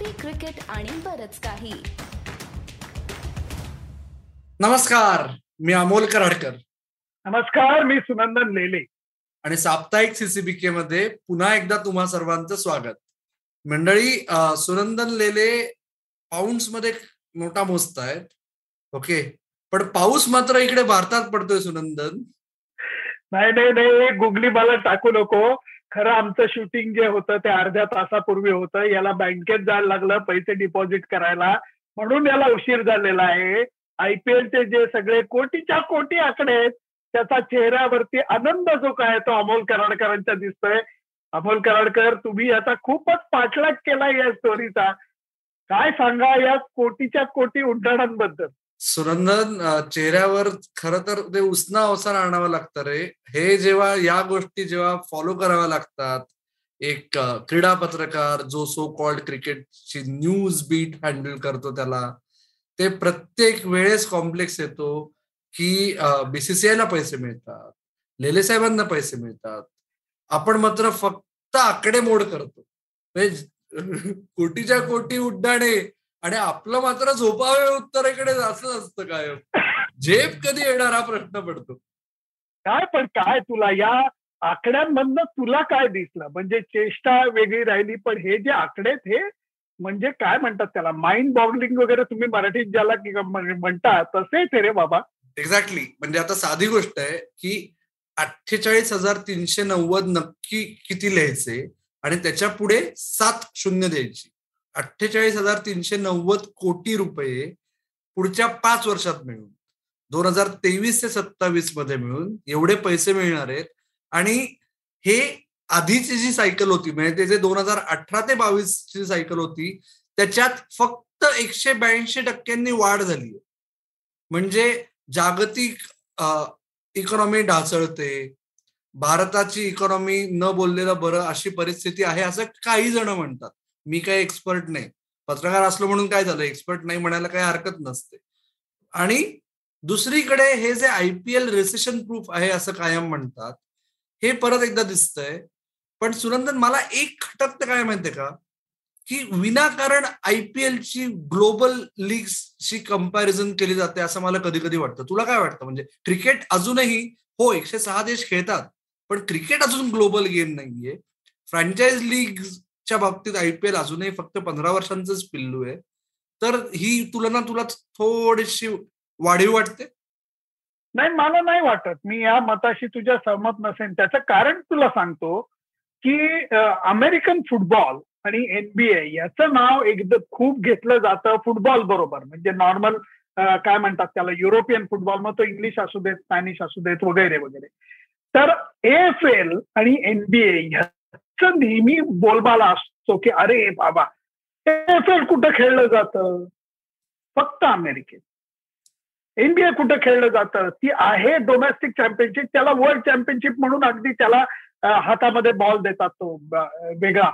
Coffee cricket आणि बरच काही. नमस्कार मी अमोल कराडकर. नमस्कार मी सुनंदन लेले. आणि साप्ताहिक सीसीबीके मध्ये पुन्हा एकदा तुम्हा सर्वांचं स्वागत. मंडळी सुनंदन लेले पाऊंड्समध्ये नोटा मोजतायत ओके पण पाऊस मात्र इकडे भारतात पडतोय सुनंदन. नाही नाही नाही गुगली मला टाकू नको. खरं आमचं शूटिंग जे होतं ते अर्ध्या तासापूर्वी होतं. याला बँकेत जायला लागलं पैसे डिपॉझिट करायला. म्हणून याला उशीर झालेला आहे. आयपीएलचे जे सगळे कोटीच्या कोटी आकडे आहेत त्याचा चेहऱ्यावरती आनंद जो काय तो अमोल कराडकरांचा दिसतोय. अमोल कराडकर तुम्ही याचा खूपच पाठलाग केला या स्टोरीचा काय सांगा या कोटीच्या कोटी उड्डाणांबद्दल? सुनंदन चेहऱ्यावर खरं तर ते उसना अवसर आणावं लागतं रे. हे जेव्हा या गोष्टी जेव्हा फॉलो कराव्या लागतात एक क्रीडा पत्रकार जो सो कॉल्ड क्रिकेटची न्यूज बीट हँडल करतो त्याला ते प्रत्येक वेळेस कॉम्प्लेक्स येतो की बीसीसीआयला पैसे मिळतात लेले साहेबांना पैसे मिळतात. आपण मात्र फक्त आकडेमोड करतो. म्हणजे कोटीच्या कोटी उड्डाणे आणि आपलं मात्र झोपावे उत्तरेकडे असंच असतं काय झेप कधी येणार हा प्रश्न पडतो. काय पण काय तुला या आकड्यांमधनं तुला काय दिसलं? म्हणजे चेष्टा वेगळी राहिली पण हे जे आकडे हे म्हणजे काय म्हणतात त्याला? माइंड बॉगलिंग वगैरे तुम्ही मराठीत ज्याला म्हणता तसेच रे बाबा. एक्झॅक्टली म्हणजे आता साधी गोष्ट आहे की अठ्ठेचाळीस हजार तीनशे नव्वद नक्की किती लिहायचे आणि त्याच्या पुढे सात शून्य द्यायची. अठ्ठेचाळीस हजार तीनशे नव्वद कोटी रुपये पुढच्या पाच वर्षात मिळून दोन हजार तेवीस ते सत्तावीसमध्ये मिळून एवढे पैसे मिळणार आहेत. आणि हे आधीची जी सायकल होती म्हणजे ते जे दोन हजार अठरा ते बावीस ची सायकल होती त्याच्यात फक्त एकशे ब्याऐंशी टक्क्यांनी वाढ झाली म्हणजे जागतिक इकॉनॉमी ढासळते भारताची इकॉनॉमी न बोललेलं बरं अशी परिस्थिती आहे असं काही जण म्हणतात. मी काही एक्सपर्ट नाही. पत्रकार असलो म्हणून काय झालं? एक्सपर्ट नाही म्हणायला काही हरकत नसते. आणि दुसरीकडे हे जे I P L recession proof आहे असं कायम म्हणतात हे परत एकदा दिसतंय. पण सुनंदन मला एक खटक तर काय माहितीये का? की विनाकारण आय पी एलची ग्लोबल लीगशी कंपॅरिझन केली जाते असं मला कधी कधी वाटतं. तुला काय वाटतं? म्हणजे क्रिकेट अजूनही हो एकशे सहा देश खेळतात पण क्रिकेट अजून ग्लोबल गेम नाहीये. फ्रँचाईज च्या बाबतीत आयपीएल अजूनही फक्त पंधरा वर्षांचंच पिल्लू आहे. तर ही तुलना तुला थोडीशी वाढीव वाटते? नाही मला नाही वाटत. मी या मताशी तुझ्या सहमत नसेन. त्याचं कारण तुला सांगतो की अमेरिकन फुटबॉल आणि एनबीए याचं नाव एकदम खूप घेतलं जातं फुटबॉल बरोबर. म्हणजे नॉर्मल काय म्हणतात त्याला युरोपियन फुटबॉल मग तो इंग्लिश असू देत स्पॅनिश असू देत वगैरे वगैरे. तर एफ एल आणि एनबीए नेहमी बोलबाला असतो की अरे बाबा एफ एल कुठं खेळलं जातं? फक्त अमेरिकेत. एनबीए कुठं खेळलं जातं? ती आहे डोमेस्टिक चॅम्पियनशिप त्याला वर्ल्ड चॅम्पियनशिप म्हणून अगदी त्याला हातामध्ये बॉल देतात तो वेगळा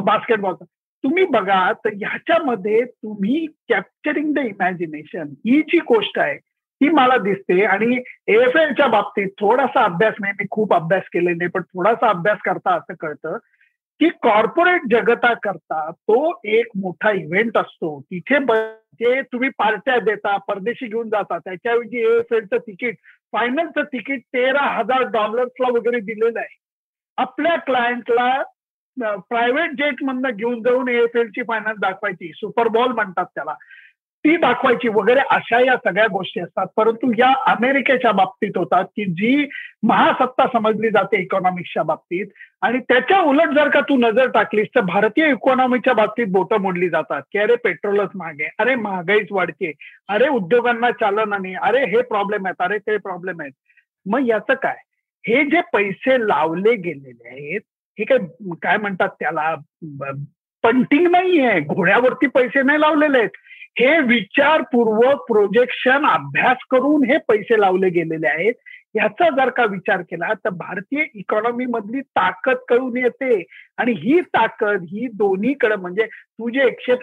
बास्केटबॉलचा तुम्ही बघा तर ह्याच्यामध्ये तुम्ही कॅप्चरिंग द इमॅजिनेशन ही जी गोष्ट आहे ती मला दिसते आणि एफ एलच्या बाबतीत थोडासा अभ्यास नाही मी खूप अभ्यास केले नाही पण थोडासा अभ्यास करता असं कळतं की कॉर्पोरेट जगताकरता तो एक मोठा इव्हेंट असतो. तिथे जे तुम्ही पार्ट्या देता परदेशी घेऊन जाता त्याच्याऐवजी एफ एलचं तिकीट फायनलचं तिकीट तेरा हजार डॉलर्सला वगैरे दिलेलं आहे. आपल्या क्लायंटला प्रायव्हेट जेटमधनं घेऊन जाऊन एफ एलची फायनल दाखवायची. सुपर बॉल म्हणतात त्याला. ती दाखवायची वगैरे अशा या सगळ्या गोष्टी असतात. परंतु या अमेरिकेच्या बाबतीत होतात की जी महासत्ता समजली जाते इकॉनॉमिक्सच्या बाबतीत आणि त्याच्या उलट जर का तू नजर टाकलीस तर भारतीय इकॉनॉमीच्या बाबतीत बोटं मोडली जातात की अरे पेट्रोलच महागे अरे महागाईच वाढते अरे उद्योगांना चालना नाही अरे हे प्रॉब्लेम आहेत अरे ते प्रॉब्लेम आहेत. मग याचं काय? हे जे पैसे लावले गेलेले आहेत हे काय काय म्हणतात त्याला? पंटिंग नाहीये. घोड्यावरती पैसे नाही लावलेले आहेत. हे विचारपूर्वक प्रोजेक्शन अभ्यास करून हे पैसे लावले गेलेले आहेत. याचा जर का विचार केला तर भारतीय इकॉनॉमी मधली ताकद कळून येते. आणि ही ताकद ही दोन्हीकडे म्हणजे तू जे एकशे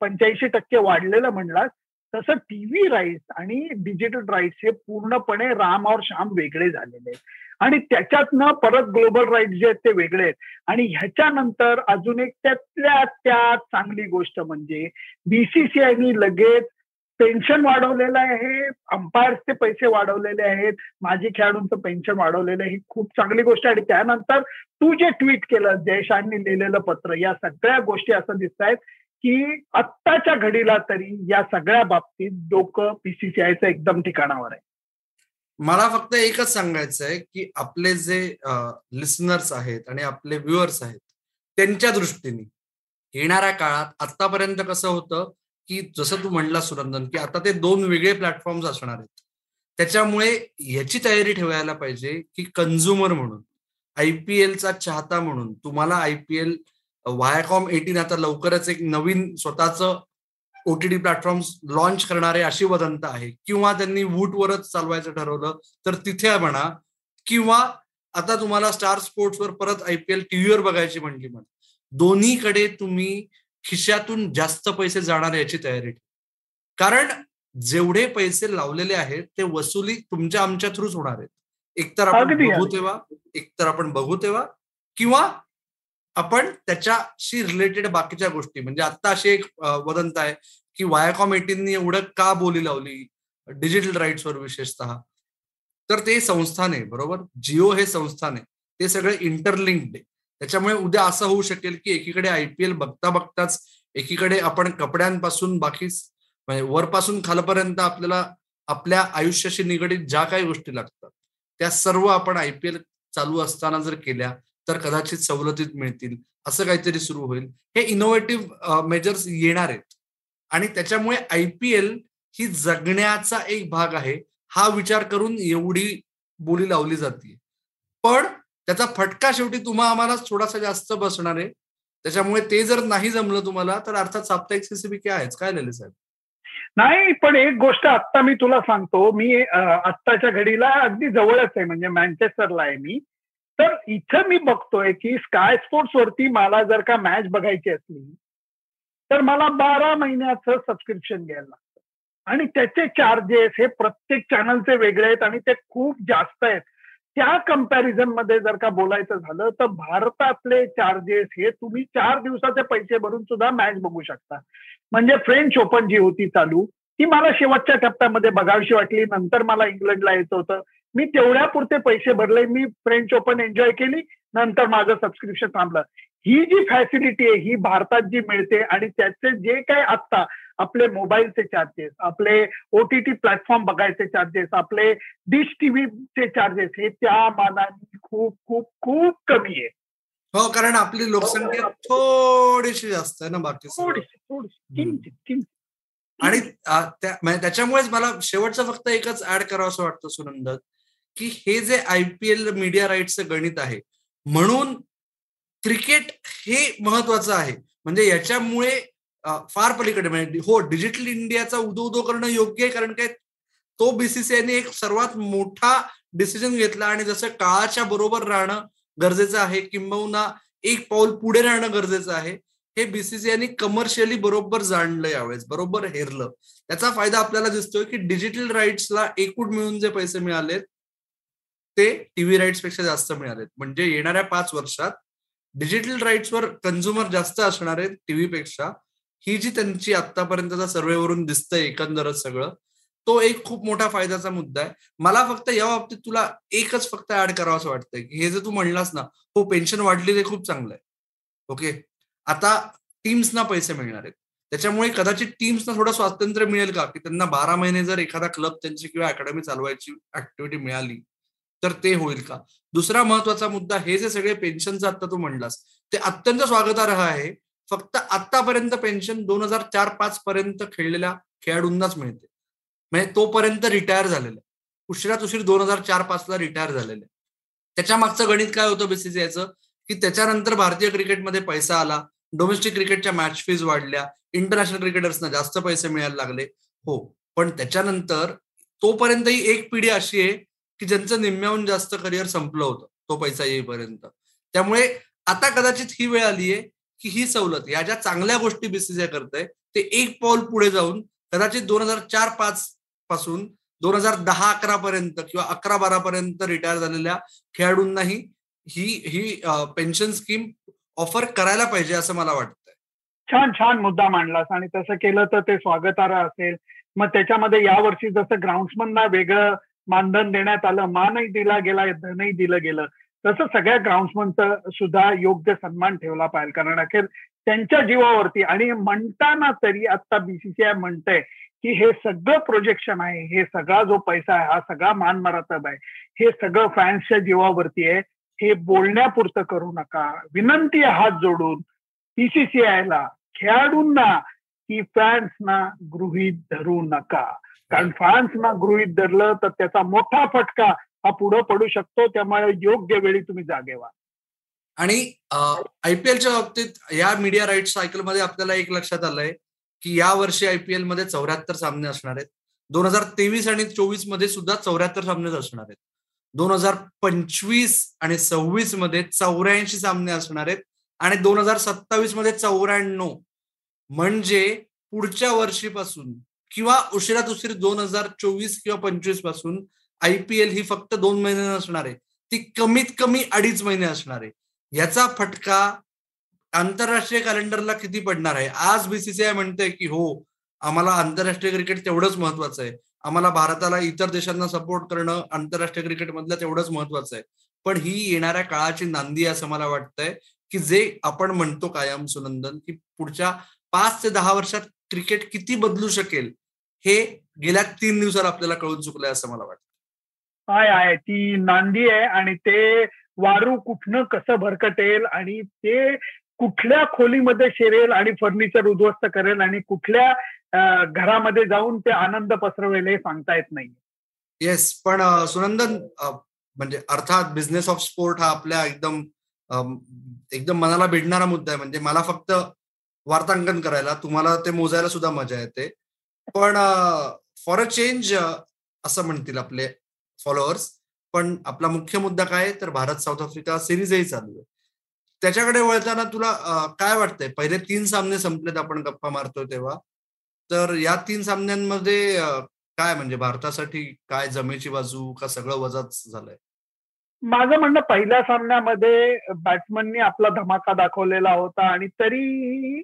पंच्याऐंशी टक्के वाढलेलं म्हणलास तसं टीव्ही राईट्स आणि डिजिटल राईट्स हे पूर्णपणे राम और श्याम वेगळे झालेले आहेत. आणि त्याच्यातनं परत ग्लोबल राईट जे आहेत ते वेगळे आहेत. आणि ह्याच्यानंतर अजून एक त्यातल्या त्यात चांगली गोष्ट म्हणजे बीसीसीआयनी लगेच पेन्शन वाढवलेलं आहे अंपायर्सचे पैसे वाढवलेले आहेत माजी खेळाडूंचं पेन्शन वाढवलेलं आहे ही खूप चांगली गोष्ट आहे. आणि त्यानंतर तू जे ट्विट केलं जयशांनी लिहिलेलं पत्र या सगळ्या गोष्टी असं दिसत आहेत की आत्ताच्या घडीला तरी या सगळ्या बाबतीत डोकं पीसीसीआयचं एकदम ठिकाणावर आहे. मला फक्त एकच सांगायचं आहे की आपले जे लिसनर्स आहेत आणि आपले व्ह्युअर्स आहेत त्यांच्या दृष्टीने येणाऱ्या काळात आतापर्यंत कसं होतं की जसं तू म्हणला सुरंदन की आता ते दोन वेगळे प्लॅटफॉर्म असणार आहेत. त्याच्यामुळे याची तयारी ठेवायला पाहिजे की कन्झ्युमर म्हणून आय पी एलचा चाहता म्हणून तुम्हाला I P L Viacom eighteen आता लवकरच एक नवीन स्वतःचं ओटीटी प्लॅटफॉर्म लॉन्च करणारे अशी वदंत आहे. किंवा त्यांनी वूटवरच चालवायचं ठरवलं तर तिथे म्हणा किंवा आता तुम्हाला स्टार स्पोर्ट्सवर परत आय पी एल टीव्हीवर बघायची म्हणली म्हणा दोन्हीकडे तुम्ही खिशातून जास्त पैसे जाणार याची तयारी कारण जेवढे पैसे लावलेले आहेत ते वसुली तुमच्या आमच्या थ्रूच होणार आहेत. एकतर आपण बघू तेव्हा एकतर आपण बघू तेव्हा किंवा आपण त्याच्याशी रिलेटेड बाकीच्या गोष्टी. म्हणजे आता अशी एक वदंत आहे की वायाकॉम एटीननी एवढं का बोली लावली? डिजिटल राईट्सवर विशेषतः. तर ते संस्थान आहे बरोबर? जिओ हे संस्थान आहे ते सगळे इंटरलिंक्ड आहे. त्याच्यामुळे उद्या असं होऊ शकेल की एकीकडे आयपीएल बघता बघताच एकीकडे आपण कपड्यांपासून बाकी म्हणजे वरपासून खालपर्यंत आपल्याला आपल्या आयुष्याशी निगडीत ज्या काही गोष्टी लागतात त्या सर्व आपण आयपीएल चालू असताना जर केल्या तर कदाचित सवलतीत मिळतील. असं काहीतरी सुरू होईल. हे इनोव्हेटिव्ह मेजर्स येणार आहेत. आणि त्याच्यामुळे आयपीएल ही जगण्याचा एक भाग आहे. हा विचार करून एवढी बोली लावली जाते पण त्याचा फटका शेवटी तुम्हा आम्हाला थोडासा जास्त बसणार आहे. त्याच्यामुळे ते जर नाही जमलं तुम्हाला तर अर्थात साप्ताहिक सीसीबी काय आहेच. काय लिहिले साहेब? नाही पण एक गोष्ट आत्ता मी तुला सांगतो. मी आत्ताच्या घडीला अगदी जवळच आहे. म्हणजे मँचेस्टरला आहे मी. तर इथं मी बघतोय की स्काय स्पोर्ट्स वरती मला जर का मॅच बघायची असली तर मला बारा महिन्याचं सबस्क्रिप्शन घ्यायला लागतं. आणि त्याचे चार्जेस हे प्रत्येक चॅनलचे वेगळे आहेत आणि ते खूप जास्त आहेत. त्या कंपॅरिझनमध्ये जर का बोलायचं झालं तर भारतातले चार्जेस हे तुम्ही चार दिवसाचे पैसे भरून सुद्धा मॅच बघू शकता. म्हणजे फ्रेंच ओपन जी होती चालू ती मला शेवटच्या टप्प्यामध्ये बघावीशी वाटली. नंतर मला इंग्लंडला यायचं होतं. मी तेवढ्या पुरते पैसे भरले मी फ्रेंच ओपन एन्जॉय केली नंतर माझं सबस्क्रिप्शन थांबलं. ही जी फॅसिलिटी आहे ही भारतात जी मिळते आणि त्याचे जे काही आत्ता आपले मोबाईलचे चार्जेस आपले ओटीटी प्लॅटफॉर्म बघायचे चार्जेस आपले डिश टीव्हीचे चार्जेस हे त्या मानाने खूप खूप खूप कमी आहे. हो कारण आपली लोकसंख्या थोडीशी जास्त आहे ना बाकी थोडीशी आणि म्हणजे त्याच्यामुळेच मला शेवटचं फक्त एकच ऍड करावं असं वाटतं सुनंदर की हे जे आय पी एल मीडिया राईटचं गणित आहे म्हणून क्रिकेट हे महत्वाचं आहे. म्हणजे याच्यामुळे फार पलीकडे म्हणजे हो डिजिटल इंडियाचा उदो उदो करणं योग्य आहे कारण काय? तो बीसीसीआयने एक सर्वात मोठा डिसिजन घेतला आणि जसं काळाच्या बरोबर राहणं गरजेचं आहे किंबहुना एक पाऊल पुढे राहणं गरजेचं आहे हे बीसीसीआयने कमर्शियली बरोबर जाणलं यावेळेस बरोबर हेरलं. त्याचा फायदा आपल्याला दिसतोय की डिजिटल राईट्सला एकूण मिळून जे पैसे मिळालेत ते टीव्ही राईट्सपेक्षा जास्त मिळालेत. म्हणजे येणाऱ्या पाच वर्षात डिजिटल राईट्सवर कन्झ्युमर जास्त असणार आहेत टीव्ही पेक्षा. ही जी त्यांची आतापर्यंतचा सर्वेवरून दिसतंय एकंदरच सगळं तो एक खूप मोठा फायद्याचा मुद्दा आहे. मला फक्त या बाबतीत तुला एकच फक्त ऍड करावं असं वाटतंय की हे जे तू म्हणलास ना हो पेन्शन वाढली ते खूप चांगलं आहे. ओके आता टीम्सना पैसे मिळणार आहेत. त्याच्यामुळे कदाचित टीम्सना थोडं स्वातंत्र्य मिळेल का? की त्यांना बारा महिने जर एखादा क्लब त्यांची किंवा अकॅडमी चालवायची ऍक्टिव्हिटी मिळाली तर ते होईल का? दुसरा महत्त्वाचा मुद्दा हे जे सगळे पेन्शनचं आता तू म्हणलास ते अत्यंत स्वागतार्ह आहे. फक्त आतापर्यंत पेन्शन दोन हजार चार पाच पर्यंत खेळलेल्या खेळाडूंनाच मिळते. म्हणजे तोपर्यंत रिटायर झालेलं. उशिरात उशीर दोन हजार चार पाचला रिटायर झालेलं. त्याच्या मागचं गणित काय होतं बीसीसीआयचं की त्याच्यानंतर भारतीय क्रिकेटमध्ये पैसा आला डोमेस्टिक क्रिकेटच्या मॅच फीज वाढल्या इंटरनॅशनल क्रिकेटर्सना जास्त पैसे मिळायला लागले. हो पण त्याच्यानंतर तोपर्यंत ही एक पिढी अशी आहे की ज्यांचं निम्म्याहून जास्त करिअर संपलं होतं तो पैसा येईपर्यंत. त्यामुळे आता कदाचित ही वेळ आली आहे की ही सवलत या ज्या चांगल्या गोष्टी बीसीसीआय करतंय ते एक पाऊल पुढे जाऊन कदाचित दोन हजार चार पाच पासून दोन हजार दहा अकरा पर्यंत किंवा अकरा बारा पर्यंत रिटायर झालेल्या खेळाडूंनाही ही ही पेन्शन स्कीम ऑफर करायला पाहिजे असं मला वाटतंय. छान छान मुद्दा मांडलास आणि तसं केलं तर ते स्वागतार्ह असेल. मग त्याच्यामध्ये यावर्षी जसं ग्राउंड्समनला वेगळं मानधन देण्यात आलं मानही दिला गेला धनही दिलं गेलं. तसं सगळ्या ग्राउंड्समनचं सुद्धा योग्य सन्मान ठेवला पाहिजे. कारण अखेर त्यांच्या जीवावरती आणि म्हणताना तरी आता बीसीसीआय म्हणतंय की हे सगळं प्रोजेक्शन आहे हे सगळा जो पैसा आहे हा सगळा मान मरातब आहे. हे सगळं फॅन्सच्या जीवावरती आहे. हे बोलण्यापुरतं करू नका. विनंती हात जोडून बीसीसीआयला खेळाडूंना की फॅन्सना गृहीत धरू नका. कारण फॅन्सना गृहीत धरलं तर त्याचा मोठा फटका हा पुढं पडू शकतो. त्यामुळे योग्य वेळी तुम्ही जागे व्हा. आणि आयपीएलच्या बाबतीत या मीडिया राईट सायकलमध्ये आपल्याला एक लक्षात आलंय की या वर्षी आयपीएलमध्ये चौऱ्याहत्तर सामने असणार आहेत. दोन हजार तेवीस आणि चोवीसमध्ये सुद्धा चौऱ्याहत्तर सामनेच असणार आहेत. दोन हजार पंचवीस आणि सव्वीसमध्ये चौऱ्याऐंशी सामने असणार आहेत. आणि दोन हजार सत्तावीसमध्ये चौऱ्याण्णव. म्हणजे पुढच्या वर्षीपासून किंवा उशिरात उशीर दोन हजार चोवीस किंवा पंचवीसपासून आयपीएल ही फक्त दोन महिने नसणार आहे. ती कमीत कमी अडीच महिने असणार आहे. याचा फटका आंतरराष्ट्रीय कॅलेंडरला किती पडणार आहे? आज बीसीसीआय म्हणते की हो आम्हाला आंतरराष्ट्रीय क्रिकेट तेवढंच महत्वाचं आहे. आम्हाला भारताला इतर देशांना सपोर्ट करणं आंतरराष्ट्रीय क्रिकेटमधलं तेवढंच महत्वाचं आहे. पण ही येणाऱ्या काळाची नांदी असं मला वाटतंय की जे आपण म्हणतो कायम सुनंदन की पुढच्या पाच ते दहा वर्षात क्रिकेट किती बदलू शकेल हे गेल्या तीन दिवसात आपल्याला कळून चुकलंय असं मला वाटतं. आहे आहे ती नांदी आहे आणि ते वारू कुठनं कसं भरकटेल आणि ते कुठल्या खोलीमध्ये शिरेल आणि फर्निचर उद्ध्वस्त करेल आणि कुठल्या घरामध्ये जाऊन ते आनंद पसरवेल हे सांगता येत नाही येस पण सुनंदन म्हणजे अर्थात बिझनेस ऑफ स्पोर्ट हा आपल्या एकदम एकदम मनाला भिडणारा मुद्दा आहे. म्हणजे मला फक्त वार्तांकन करायला. तुम्हाला ते मोजायला सुद्धा मजा येते. पण फॉर अ चेंज असं म्हणतील आपले फॉलोअर्स. पण आपला मुख्य मुद्दा काय तर भारत साऊथ आफ्रिका सिरीजही चालू आहे. त्याच्याकडे वळताना तुला काय वाटतंय? पहिले तीन सामने संपलेत आपण गप्पा मारतोय तेव्हा. तर या तीन सामन्यांमध्ये काय म्हणजे भारतासाठी काय जमेची बाजू का सगळं वजाच झालंय? माझं म्हणणं पहिल्या सामन्यामध्ये बॅट्समननी आपला धमाका दाखवलेला होता आणि तरी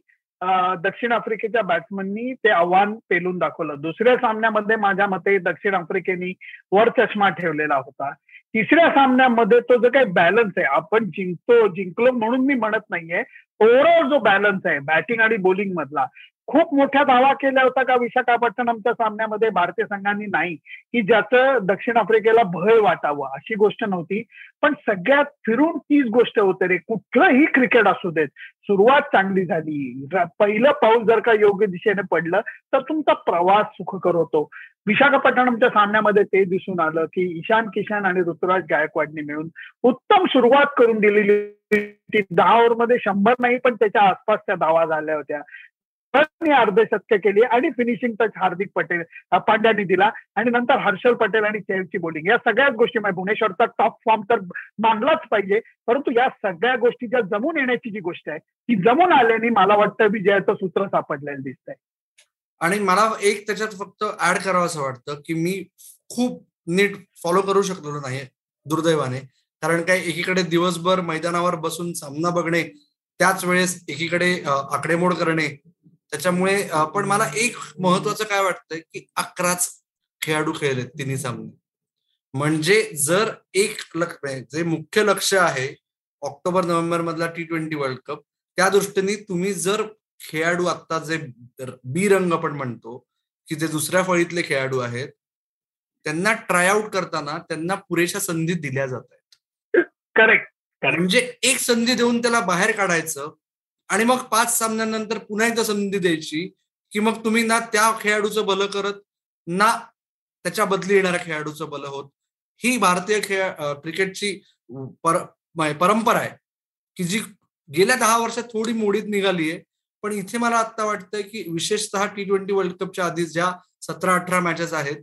दक्षिण आफ्रिकेच्या बॅट्समननी ते आव्हान पेलून दाखवलं. दुसऱ्या सामन्यामध्ये माझ्या मते दक्षिण आफ्रिकेनी वर चष्मा ठेवलेला होता. तिसऱ्या सामन्यामध्ये तो जो काही बॅलन्स आहे आपण जिंकतो जिंकलो म्हणून मी म्हणत नाहीये ओव्हरऑल जो बॅलन्स आहे बॅटिंग आणि बॉलिंग मधला खूप मोठ्या दावा केला होता का विशाखापट्टणमच्या सामन्यामध्ये भारतीय संघांनी नाही की ज्याचं दक्षिण आफ्रिकेला भय वाटावं अशी गोष्ट नव्हती. पण सगळ्यात फिरून तीच गोष्ट होते रे कुठलंही क्रिकेट असू देत सुरुवात चांगली झाली. पहिलं पाऊल जर का योग्य दिशेने पडलं तर तुमचा प्रवास सुखकर होतो विशाखापट्टणमच्या सामन्यामध्ये ते दिसून आलं की ईशान किशन आणि ऋतुराज गायकवाडने मिळून उत्तम सुरुवात करून दिलेली दहा ओव्हरमध्ये शंभर नाही पण त्याच्या आसपासच्या धावा झाल्या होत्या. अर्धशतक केली आणि फिनिशिंग टच हार्दिक पटेल पांड्याने दिला. आणि नंतर हर्षल पटेल आणि चेलची बोलिंग या सगळ्याच गोष्टी म्हणजे भुवनेश्वरचा टॉप फॉर्म तर मानलाच पाहिजे. परंतु या सगळ्या गोष्टी ज्या जमून येण्याची जी गोष्ट आहे ती जमून आल्याने मला वाटतं विजयाचं सूत्र सापडलेलं दिसतंय. आणि मला एक त्याच्यात फक्त ऍड करावं असं वाटतं की मी खूप नीट फॉलो करू शकलो नाही दुर्दैवाने. कारण काय एकीकडे दिवसभर मैदानावर बसून सामना बघणे त्याच वेळेस एकीकडे आकडेमोड करणे त्याच्यामुळे पण मला एक महत्वाचं काय वाटतंय की अकराच खेळाडू खेळलेत तिन्ही सामने. म्हणजे जर एक जे मुख्य लक्ष आहे ऑक्टोबर नोव्हेंबर मधला टी ट्वेंटी वर्ल्ड कप त्या दृष्टीने तुम्ही जर खेळाडू आता जे बी रंग आपण म्हणतो की जे दुसऱ्या फळीतले खेळाडू आहेत त्यांना ट्रायआउट करताना त्यांना पुरेशा संधी दिल्या जात आहेत. करेक्ट म्हणजे एक संधी देऊन त्याला बाहेर काढायचं आणि मग पाच सामन्यानंतर पुन्हा एकदा संधी द्यायची की मग तुम्ही ना त्या खेळाडूचं बलं करत ना त्याच्या बदली येणाऱ्या खेळाडूचं बलं होत. ही भारतीय खेळ क्रिकेटची पर परंपरा आहे की जी गेल्या दहा वर्षात थोडी मोडीत निघाली आहे. पण इथे मला आता वाटतंय की विशेषतः टी ट्वेंटी वर्ल्ड कपच्या आधी ज्या सतरा अठरा मॅचेस आहेत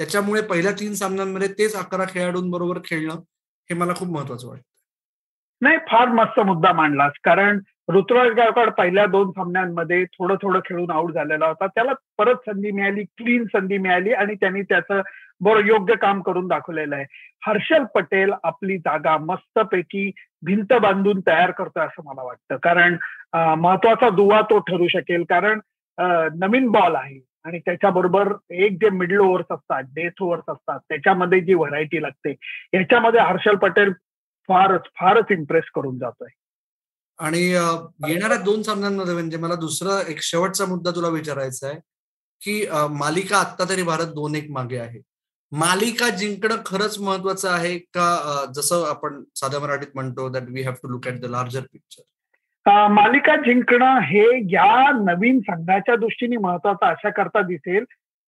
त्याच्यामुळे पहिल्या तीन सामन्यांमध्ये तेच अकरा खेळाडूंबरोबर खेळणं हे मला खूप महत्वाचं वाटतं नाही फार मस्त मुद्दा मांडलास. कारण ऋतुराज गायकवाड पहिल्या दोन सामन्यांमध्ये थोडं थोडं खेळून आऊट झालेला होता. त्याला परत संधी मिळाली क्लीन संधी मिळाली आणि त्यांनी त्याचं बरं योग्य काम करून दाखवलेलं आहे. हर्षल पटेल आपली जागा मस्तपैकी भिंत बांधून तयार करतोय असं मला वाटतं. कारण महत्त्वाचा दुवा तो ठरू शकेल. कारण नवीन बॉल आहे आणि त्याच्याबरोबर एक जे मिडल ओव्हर्स असतात डेथ ओव्हर्स असतात त्याच्यामध्ये जी व्हरायटी लागते याच्यामध्ये हर्षल पटेल फारच फारच इम्प्रेस करून जातोय. आणि येणाऱ्या दोन सामन्यांमध्ये म्हणजे मला दुसरा एक शेवटचा मुद्दा तुला विचारायचा आहे की मालिका आत्ता तरी भारत दोन एक मागे आहे. मालिका जिंकणं खरंच महत्वाचं आहे का जसं आपण साध्या मराठीत म्हणतो that we have to look at the larger picture मालिका जिंकणं हे या नवीन संघाच्या दृष्टीने महत्वाचं अशा करता दिसेल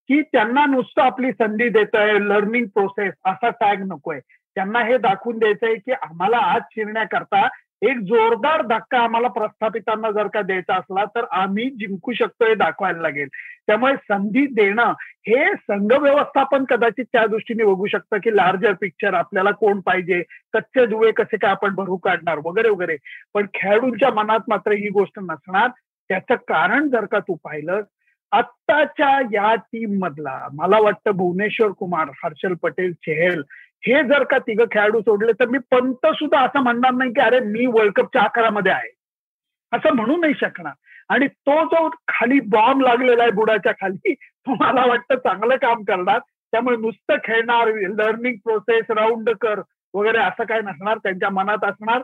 की त्यांना नुसतं आपली संधी देत आहे लर्निंग प्रोसेस असा टॅग नकोय. त्यांना हे दाखवून द्यायचंय की आम्हाला आज शिरण्याकरता एक जोरदार धक्का आम्हाला प्रस्थापितांना जर का द्यायचा असला तर आम्ही जिंकू शकतो हे दाखवायला लागेल. त्यामुळे संधी देणं हे संघ व्यवस्थापन कदाचित त्या दृष्टीने बघू शकतं की लार्जर पिक्चर आपल्याला कोण पाहिजे कच्चे दुवे कसे काय आपण भरू काढणार वगैरे वगैरे. पण खेळाडूंच्या मनात मात्र ही गोष्ट नसणार. त्याचं कारण जर का तू पाहिलं आत्ताच्या या टीम मधला मला वाटतं भुवनेश्वर कुमार हर्षल पटेल चेहल हे जर का तिघं खेळाडू सोडले तर मी पंत सुद्धा असं म्हणणार नाही की अरे मी वर्ल्ड कपच्या आकारामध्ये आहे. असं म्हणू नाही शकणार. आणि तो जो खाली बॉम्ब लागलेला आहे बुडाच्या खाली तो मला वाटतं चांगलं काम करणार. त्यामुळे नुसतं खेळणार लर्निंग प्रोसेस राऊंड कर वगैरे असं काय नसणार. त्यांच्या मनात असणार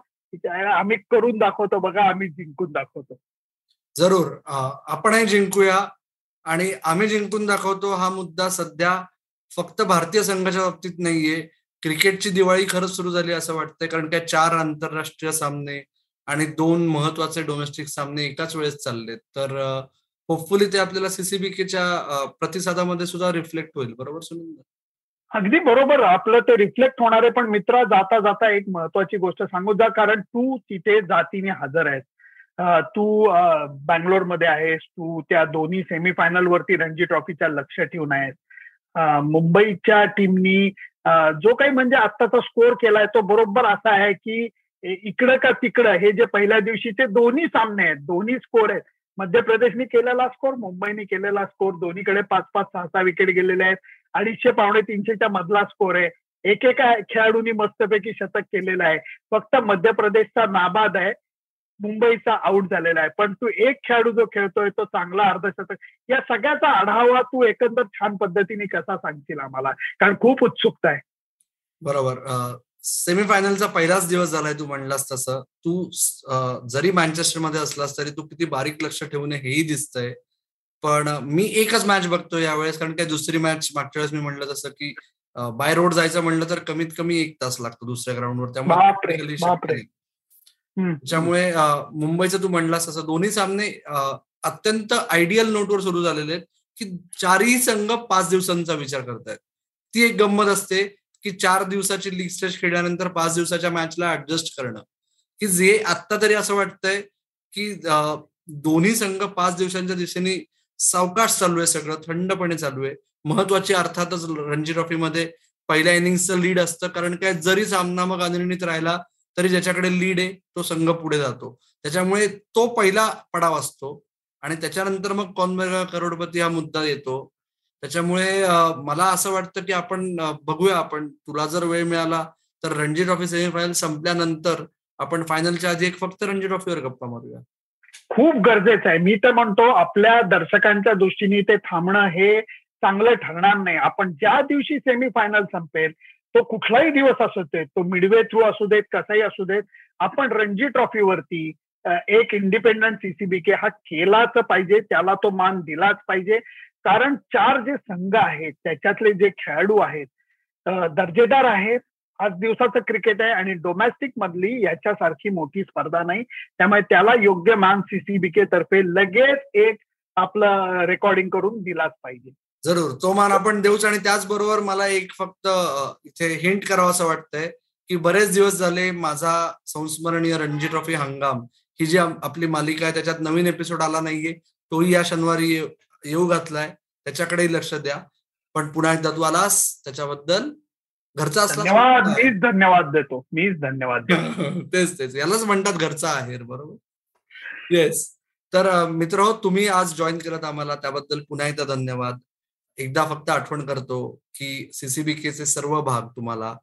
आम्ही करून दाखवतो बघा आम्ही जिंकून दाखवतो. जरूर. आपणही जिंकूया आणि आम्ही जिंकून दाखवतो हा मुद्दा सध्या फक्त भारतीय संघाच्या बाबतीत नाहीये. क्रिकेटची दिवाळी खरंच सुरू झाली असं वाटतंय कारण काय चार आंतरराष्ट्रीय सामने आणि दोन महत्त्वाचे डोमेस्टिक सामने एकाच वेळेस चालले तर होपफुली ते आपल्याला सीसीबीकेच्या प्रतिसादामध्ये सुद्धा रिफ्लेक्ट होईल. बरोबर सुनील? अगदी बरोबर. आपलं ते रिफ्लेक्ट होणार आहे पण मित्रा जाता जाता एक महत्वाची गोष्ट सांगू जा कारण तू तिथे जातीने हजर आहेस. तू बँगलोरमध्ये आहेस तू त्या दोन्ही सेमीफायनल वरती रणजी ट्रॉफीच्या लक्ष ठेवून आहेस. मुंबईच्या टीमनी जो काही म्हणजे आत्ताचा स्कोर केलाय तो बरोबर असा आहे की इकडं का तिकडं हे जे पहिल्या दिवशीचे दोन्ही सामने आहेत दोन्ही स्कोर आहेत. मध्य प्रदेशने केलेला स्कोर मुंबईने केलेला स्कोर दोन्हीकडे पाच पाच सहा सहा विकेट गेलेले आहेत. अडीचशे पावणे तीनशेच्या मधला स्कोर आहे. एकेका खेळाडूंनी मस्तपैकी शतक केलेलं आहे. फक्त मध्य प्रदेशचा नाबाद आहे. मुंबईचा आउट झालेला आहे. पण तू एक खेळाडू जो खेळतोय तो चांगला अर्धशतक. या सगळ्याचा आढावा तू एकंदर छान पद्धतीने कसा सांगशील आम्हाला? कारण खूप उत्सुकता आहे. बरोबर. सेमीफायनलचा पहिलाच दिवस झालाय तू म्हणलास तसं. तू जरी मँचेस्टरमध्ये असलास तरी तू किती बारीक लक्ष ठेवून हेही दिसतंय. पण मी एकच मॅच बघतो यावेळेस. कारण काय दुसरी मॅच मागच्या वेळेस मी म्हणलं तसं की बाय रोड जायचं म्हणलं तर कमीत कमी एक तास लागतो दुसऱ्या ग्राउंडवर त्यामुळे ज्यामुळे मुंबईचं तू म्हणलास असं दोन्ही सामने अत्यंत आयडियल नोटवर सुरू झालेले आहेत की चारही संघ पाच दिवसांचा विचार करतायत. ती एक गंमत असते की चार दिवसाची लीग स्टेज खेळल्यानंतर पाच दिवसाच्या मॅचला ऍडजस्ट करणं. की जे आत्ता तरी असं वाटतंय की दोन्ही संघ पाच दिवसांच्या दिशेने सावकाश चालू आहे सगळं थंडपणे चालू आहे. महत्वाची अर्थातच रणजी ट्रॉफीमध्ये पहिल्या इनिंगचं लीड असतं कारण काय जरी सामना मग अनिर्णित राहिला तरी ज्याच्याकडे लीड आहे तो संघ पुढे जातो. त्याच्यामुळे तो पहिला पडाव असतो. आणि त्याच्यानंतर मग कौन करोडपती हा मुद्दा येतो. त्याच्यामुळे मला असं वाटतं की आपण बघूया आपण. तुला जर वेळ मिळाला तर रणजी ट्रॉफी सेमीफायनल संपल्यानंतर आपण फायनलच्या आधी एक फक्त रणजी ट्रॉफीवर गप्पा मारूया. खूप गरजेचं आहे. मी तर म्हणतो आपल्या दर्शकांच्या दृष्टीने ते थांबणं हे चांगलं ठरणार नाही. आपण ज्या दिवशी सेमीफायनल संपेल तो कुठलाही दिवस असू देत तो मिडवे थ्रू असू देत कसाही असू देत आपण रणजी ट्रॉफीवरती एक इंडिपेंडंट सीसीबी के हा केलाच पाहिजे त्याला तो मान दिलाच पाहिजे. कारण चार जे संघ आहेत त्याच्यातले जे खेळाडू आहेत दर्जेदार आहेत आज दिवसाचं क्रिकेट आहे आणि डोमेस्टिक मधली याच्यासारखी मोठी स्पर्धा नाही. त्यामुळे त्याला योग्य मान सीसीबी के तर्फे लगेच एक आपलं रेकॉर्डिंग करून दिलाच पाहिजे. जरूर. तो मान आपण देऊच आणि त्याचबरोबर मला एक फक्त इथे हिंट करावं असं वाटतंय की बरेच दिवस झाले माझा संस्मरणीय रणजी ट्रॉफी हंगाम ही जी आपली मालिका आहे त्याच्यात नवीन एपिसोड आला नाहीये. तोही या शनिवारी येऊ घातलाय. त्याच्याकडेही लक्ष द्या. पण पुन्हा एकदा तू आलास त्याच्याबद्दल घरचा असला मीच धन्यवाद देतो. मीच धन्यवाद तेच तेच. यालाच म्हणतात घरचा आहेर बरोबर? येस तर मित्र तुम्ही आज जॉईन करत आम्हाला. त्याबद्दल पुन्हा एकदा धन्यवाद. एकदा फक्त आठवण करतो की सीसीबीकेचे सर्व भाग तुम्हाला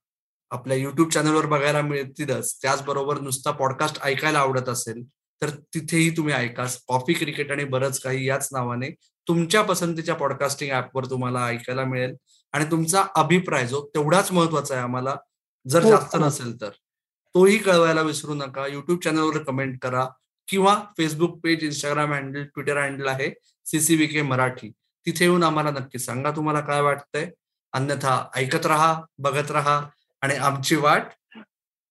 आपल्या युट्यूब चॅनलवर बघायला मिळतीलच. त्याचबरोबर नुसता पॉडकास्ट ऐकायला आवडत असेल तर तिथेही तुम्ही ऐका. कॉफी क्रिकेट आणि बरंच काही याच नावाने तुमच्या पसंतीच्या पॉडकास्टिंग ऍपवर तुम्हाला ऐकायला मिळेल. आणि तुमचा अभिप्राय जो तेवढाच महत्त्वाचा आहे आम्हाला जर हो, जास्त. नसेल तर. तोही कळवायला विसरू नका. युट्यूब चॅनलवर कमेंट करा किंवा Facebook page Instagram handle Twitter handle आहे सीसीबीके मराठी. तिथे येऊन आम्हाला नक्की सांगा तुम्हाला काय वाटतंय. अन्यथा ऐकत राहा बघत राहा आणि आमची वाट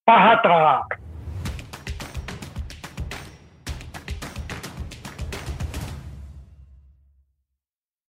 पाहत राहा.